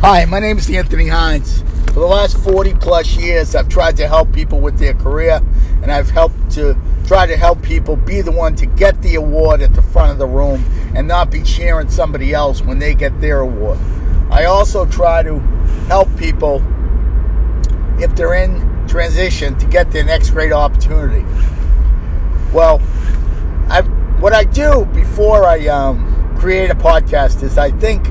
Hi, my name is Anthony Hines. For the last 40 plus years, I've tried to help people with their career, and I've helped to try to help people be the one to get the award at the front of the room and not be cheering somebody else when they get their award. I also try to help people if they're in transition to get their next great opportunity. Well, I what I do before I um, create a podcast is I think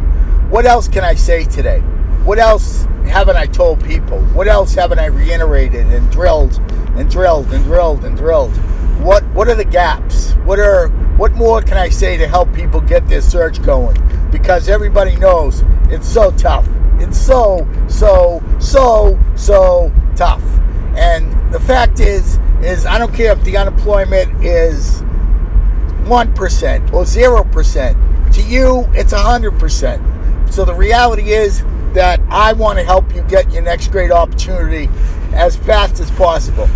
what else can I say today? What else haven't I told people? What else haven't I reiterated and drilled and drilled and drilled and drilled? What what are the gaps? What are what more can I say to help people get their search going? Because everybody knows it's so tough. It's so so so so tough. And the fact is is I don't care if the unemployment is 1% or 0%. To you, it's 100%. So the reality is that I want to help you get your next great opportunity as fast as possible.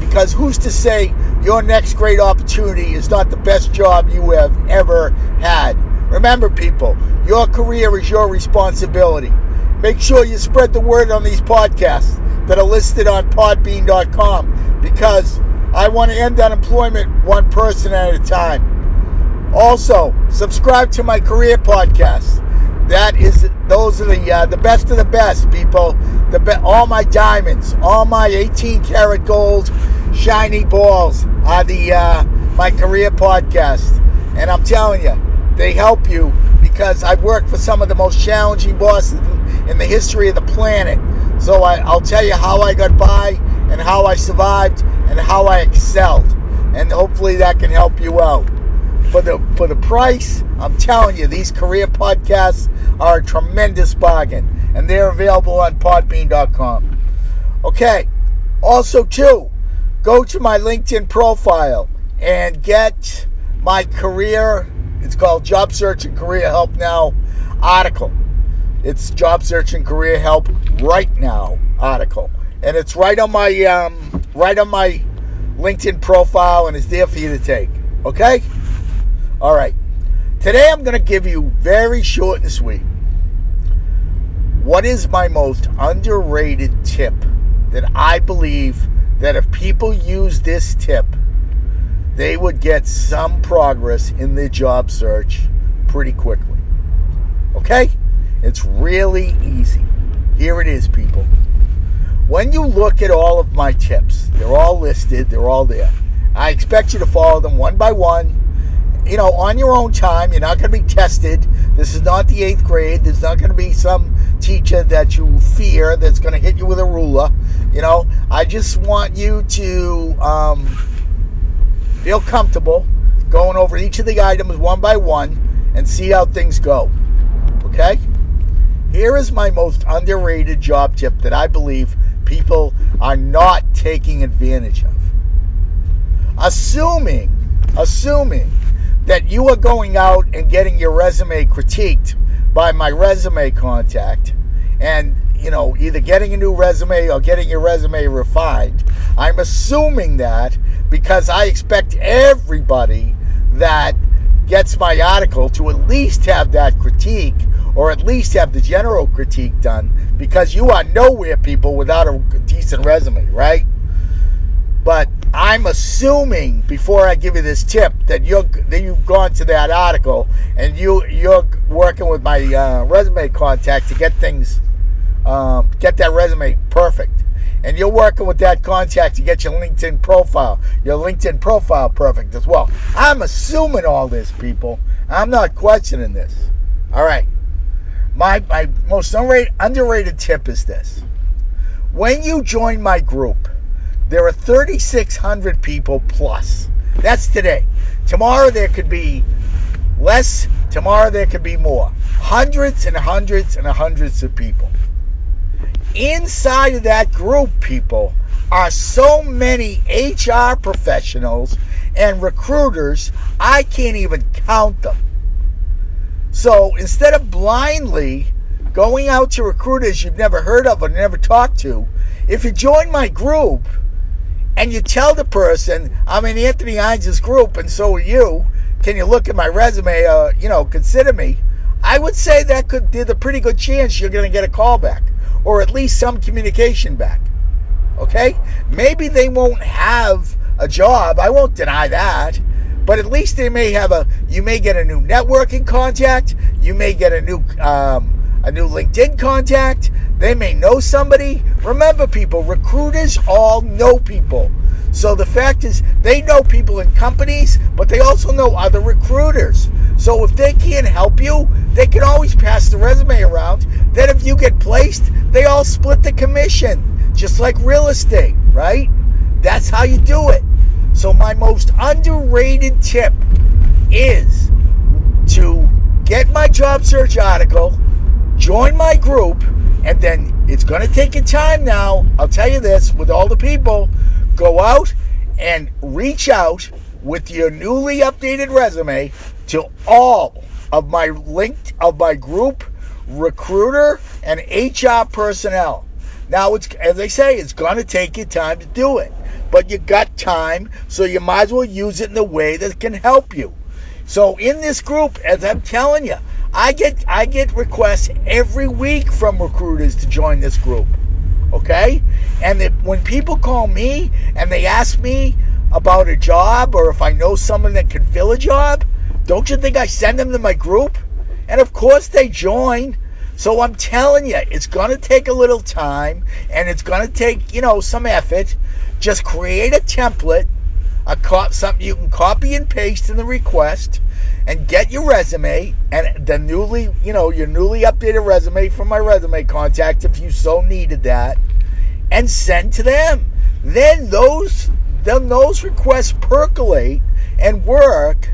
Because who's to say your next great opportunity is not the best job you have ever had? Remember, people, your career is your responsibility. Make sure you spread the word on these podcasts that are listed on podbean.com because I want to end unemployment one person at a time. Also, subscribe to my career podcast that is those are the uh, the best of the best people. The be- all my diamonds all my 18 karat gold shiny balls are the uh, my career podcast. And i'm telling you they help you because i've worked for some of the most challenging bosses in the history of the planet. So I, i'll tell you how i got by and how i survived and how i excelled. And hopefully that can help you out for the for the price, I'm telling you, these career podcasts are a tremendous bargain, and they're available on Podbean.com. Okay. Also, too, go to my LinkedIn profile and get my career. It's called Job Search and Career Help Now article. It's Job Search and Career Help Right Now article, and it's right on my um, right on my LinkedIn profile, and it's there for you to take. Okay. All right. Today I'm going to give you very short and sweet. What is my most underrated tip that I believe that if people use this tip, they would get some progress in their job search pretty quickly. Okay? It's really easy. Here it is, people. When you look at all of my tips, they're all listed, they're all there. I expect you to follow them one by one you know, on your own time. You're not going to be tested. This is not the eighth grade. There's not going to be some teacher that you fear that's going to hit you with a ruler. You know, I just want you to um, feel comfortable going over each of the items one by one and see how things go. Okay? Here is my most underrated job tip that I believe people are not taking advantage of. Assuming, assuming that you are going out and getting your resume critiqued by my resume contact and you know either getting a new resume or getting your resume refined. I'm assuming that because i expect everybody that gets my article to at least have that critique or at least have the general critique done because you are nowhere people without a decent resume right but I'm assuming before I give you this tip that you that you've gone to that article and you you're working with my uh, resume contact to get things um, get that resume perfect, and you're working with that contact to get your LinkedIn profile your LinkedIn profile perfect as well. I'm assuming all this, people. I'm not questioning this. All right. My my most underrated, underrated tip is this: when you join my group there are 3,600 people plus. That's today. Tomorrow there could be less. Tomorrow there could be more. Hundreds and hundreds and hundreds of people. Inside of that group, people, are so many HR professionals and recruiters, I can't even count them. So instead of blindly going out to recruiters you've never heard of or never talked to, if you join my group, and you tell the person, I'm in Anthony Hines' group, and so are you. Can you look at my resume? Uh, you know, consider me. I would say that could there's a pretty good chance you're going to get a call back or at least some communication back. Okay? Maybe they won't have a job. I won't deny that. But at least they may have a you may get a new networking contact, you may get a new um, a new LinkedIn contact, they may know somebody. Remember people, recruiters all know people. So the fact is, they know people in companies, but they also know other recruiters. So if they can't help you, they can always pass the resume around. Then if you get placed, they all split the commission, just like real estate, right? That's how you do it. So my most underrated tip is to get my job search article, join my group, and then it's going to take you time now. I'll tell you this with all the people go out and reach out with your newly updated resume to all of my linked of my group recruiter and HR personnel. Now it's as they say, it's gonna take you time to do it. But you got time, so you might as well use it in a way that can help you. So in this group, as I'm telling you, I get I get requests every week from recruiters to join this group okay? And when people call me and they ask me about a job or if I know someone that can fill a job, don't you think I send them to my group? And of course they join. So I'm telling you, it's going to take a little time and it's going to take, you know, some effort. Just create a template, a co- something you can copy and paste in the request and get your resume and the newly, you know, your newly updated resume from my resume contact if you so needed that, and send to them. Then those then those requests percolate and work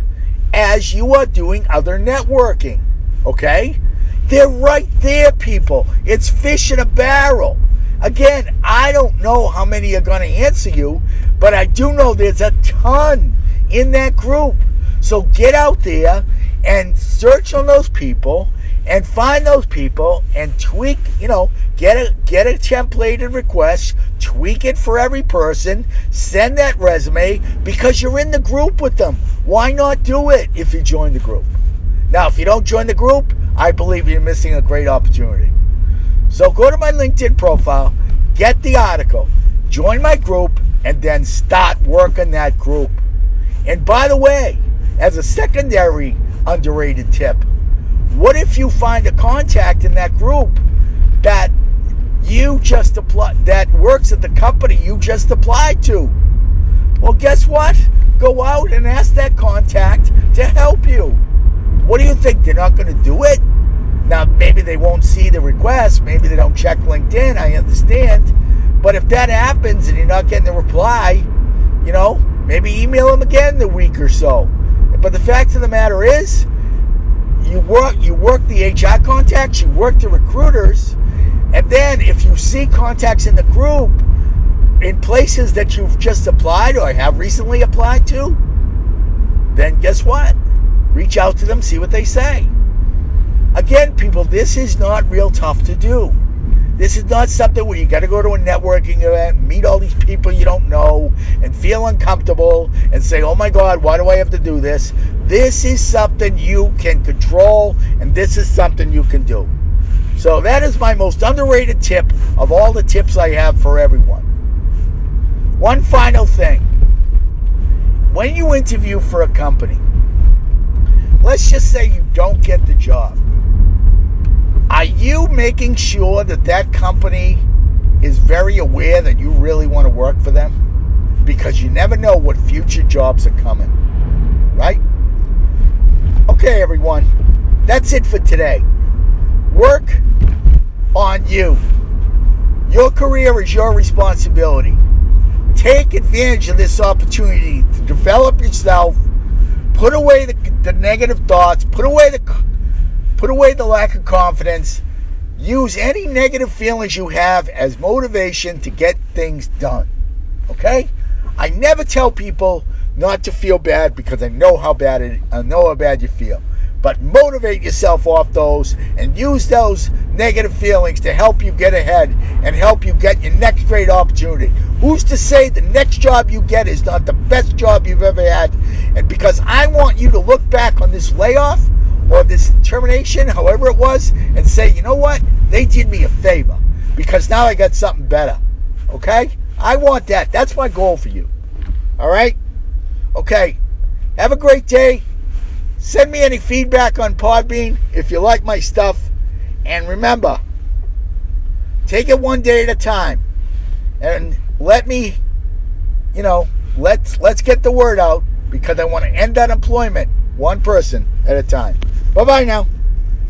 as you are doing other networking. Okay? They're right there, people. It's fish in a barrel. Again, I don't know how many are going to answer you, but I do know there's a ton in that group. So get out there and search on those people and find those people and tweak, you know, get a get a templated request, tweak it for every person, send that resume because you're in the group with them. Why not do it if you join the group? Now, if you don't join the group, I believe you're missing a great opportunity. So go to my LinkedIn profile, get the article, join my group, and then start working that group. And by the way, as a secondary underrated tip, what if you find a contact in that group that you just applied that works at the company you just applied to? Well, guess what? Go out and ask that contact to help you. What do you think? They're not going to do it? Now, maybe they won't see the request. Maybe they don't check LinkedIn. I understand. But if that happens and you're not getting the reply, you know, maybe email them again in a week or so. But the fact of the matter is, you work you work the HR contacts, you work the recruiters, and then if you see contacts in the group in places that you've just applied or have recently applied to, then guess what? Reach out to them, see what they say. Again, people, this is not real tough to do. This is not something where you got to go to a networking event, meet all these people you don't know, and feel uncomfortable and say, oh my God, why do I have to do this? This is something you can control, and this is something you can do. So, that is my most underrated tip of all the tips I have for everyone. One final thing when you interview for a company, let's just say you don't get the job are you making sure that that company is very aware that you really want to work for them? Because you never know what future jobs are coming, right? Okay, everyone, that's it for today. Work on you. Your career is your responsibility. Take advantage of this opportunity to develop yourself, put away the, the negative thoughts, put away the Put away the lack of confidence. Use any negative feelings you have as motivation to get things done. Okay? I never tell people not to feel bad because I know how bad it, I know how bad you feel. But motivate yourself off those and use those negative feelings to help you get ahead and help you get your next great opportunity. Who's to say the next job you get is not the best job you've ever had? And because I want you to look back on this layoff or this termination, however it was, and say, you know what? They did me a favor because now I got something better. Okay? I want that. That's my goal for you. All right? Okay. Have a great day. Send me any feedback on Podbean if you like my stuff. And remember, take it one day at a time. And let me, you know, let's let's get the word out because I want to end unemployment one person at a time. Bye bye now.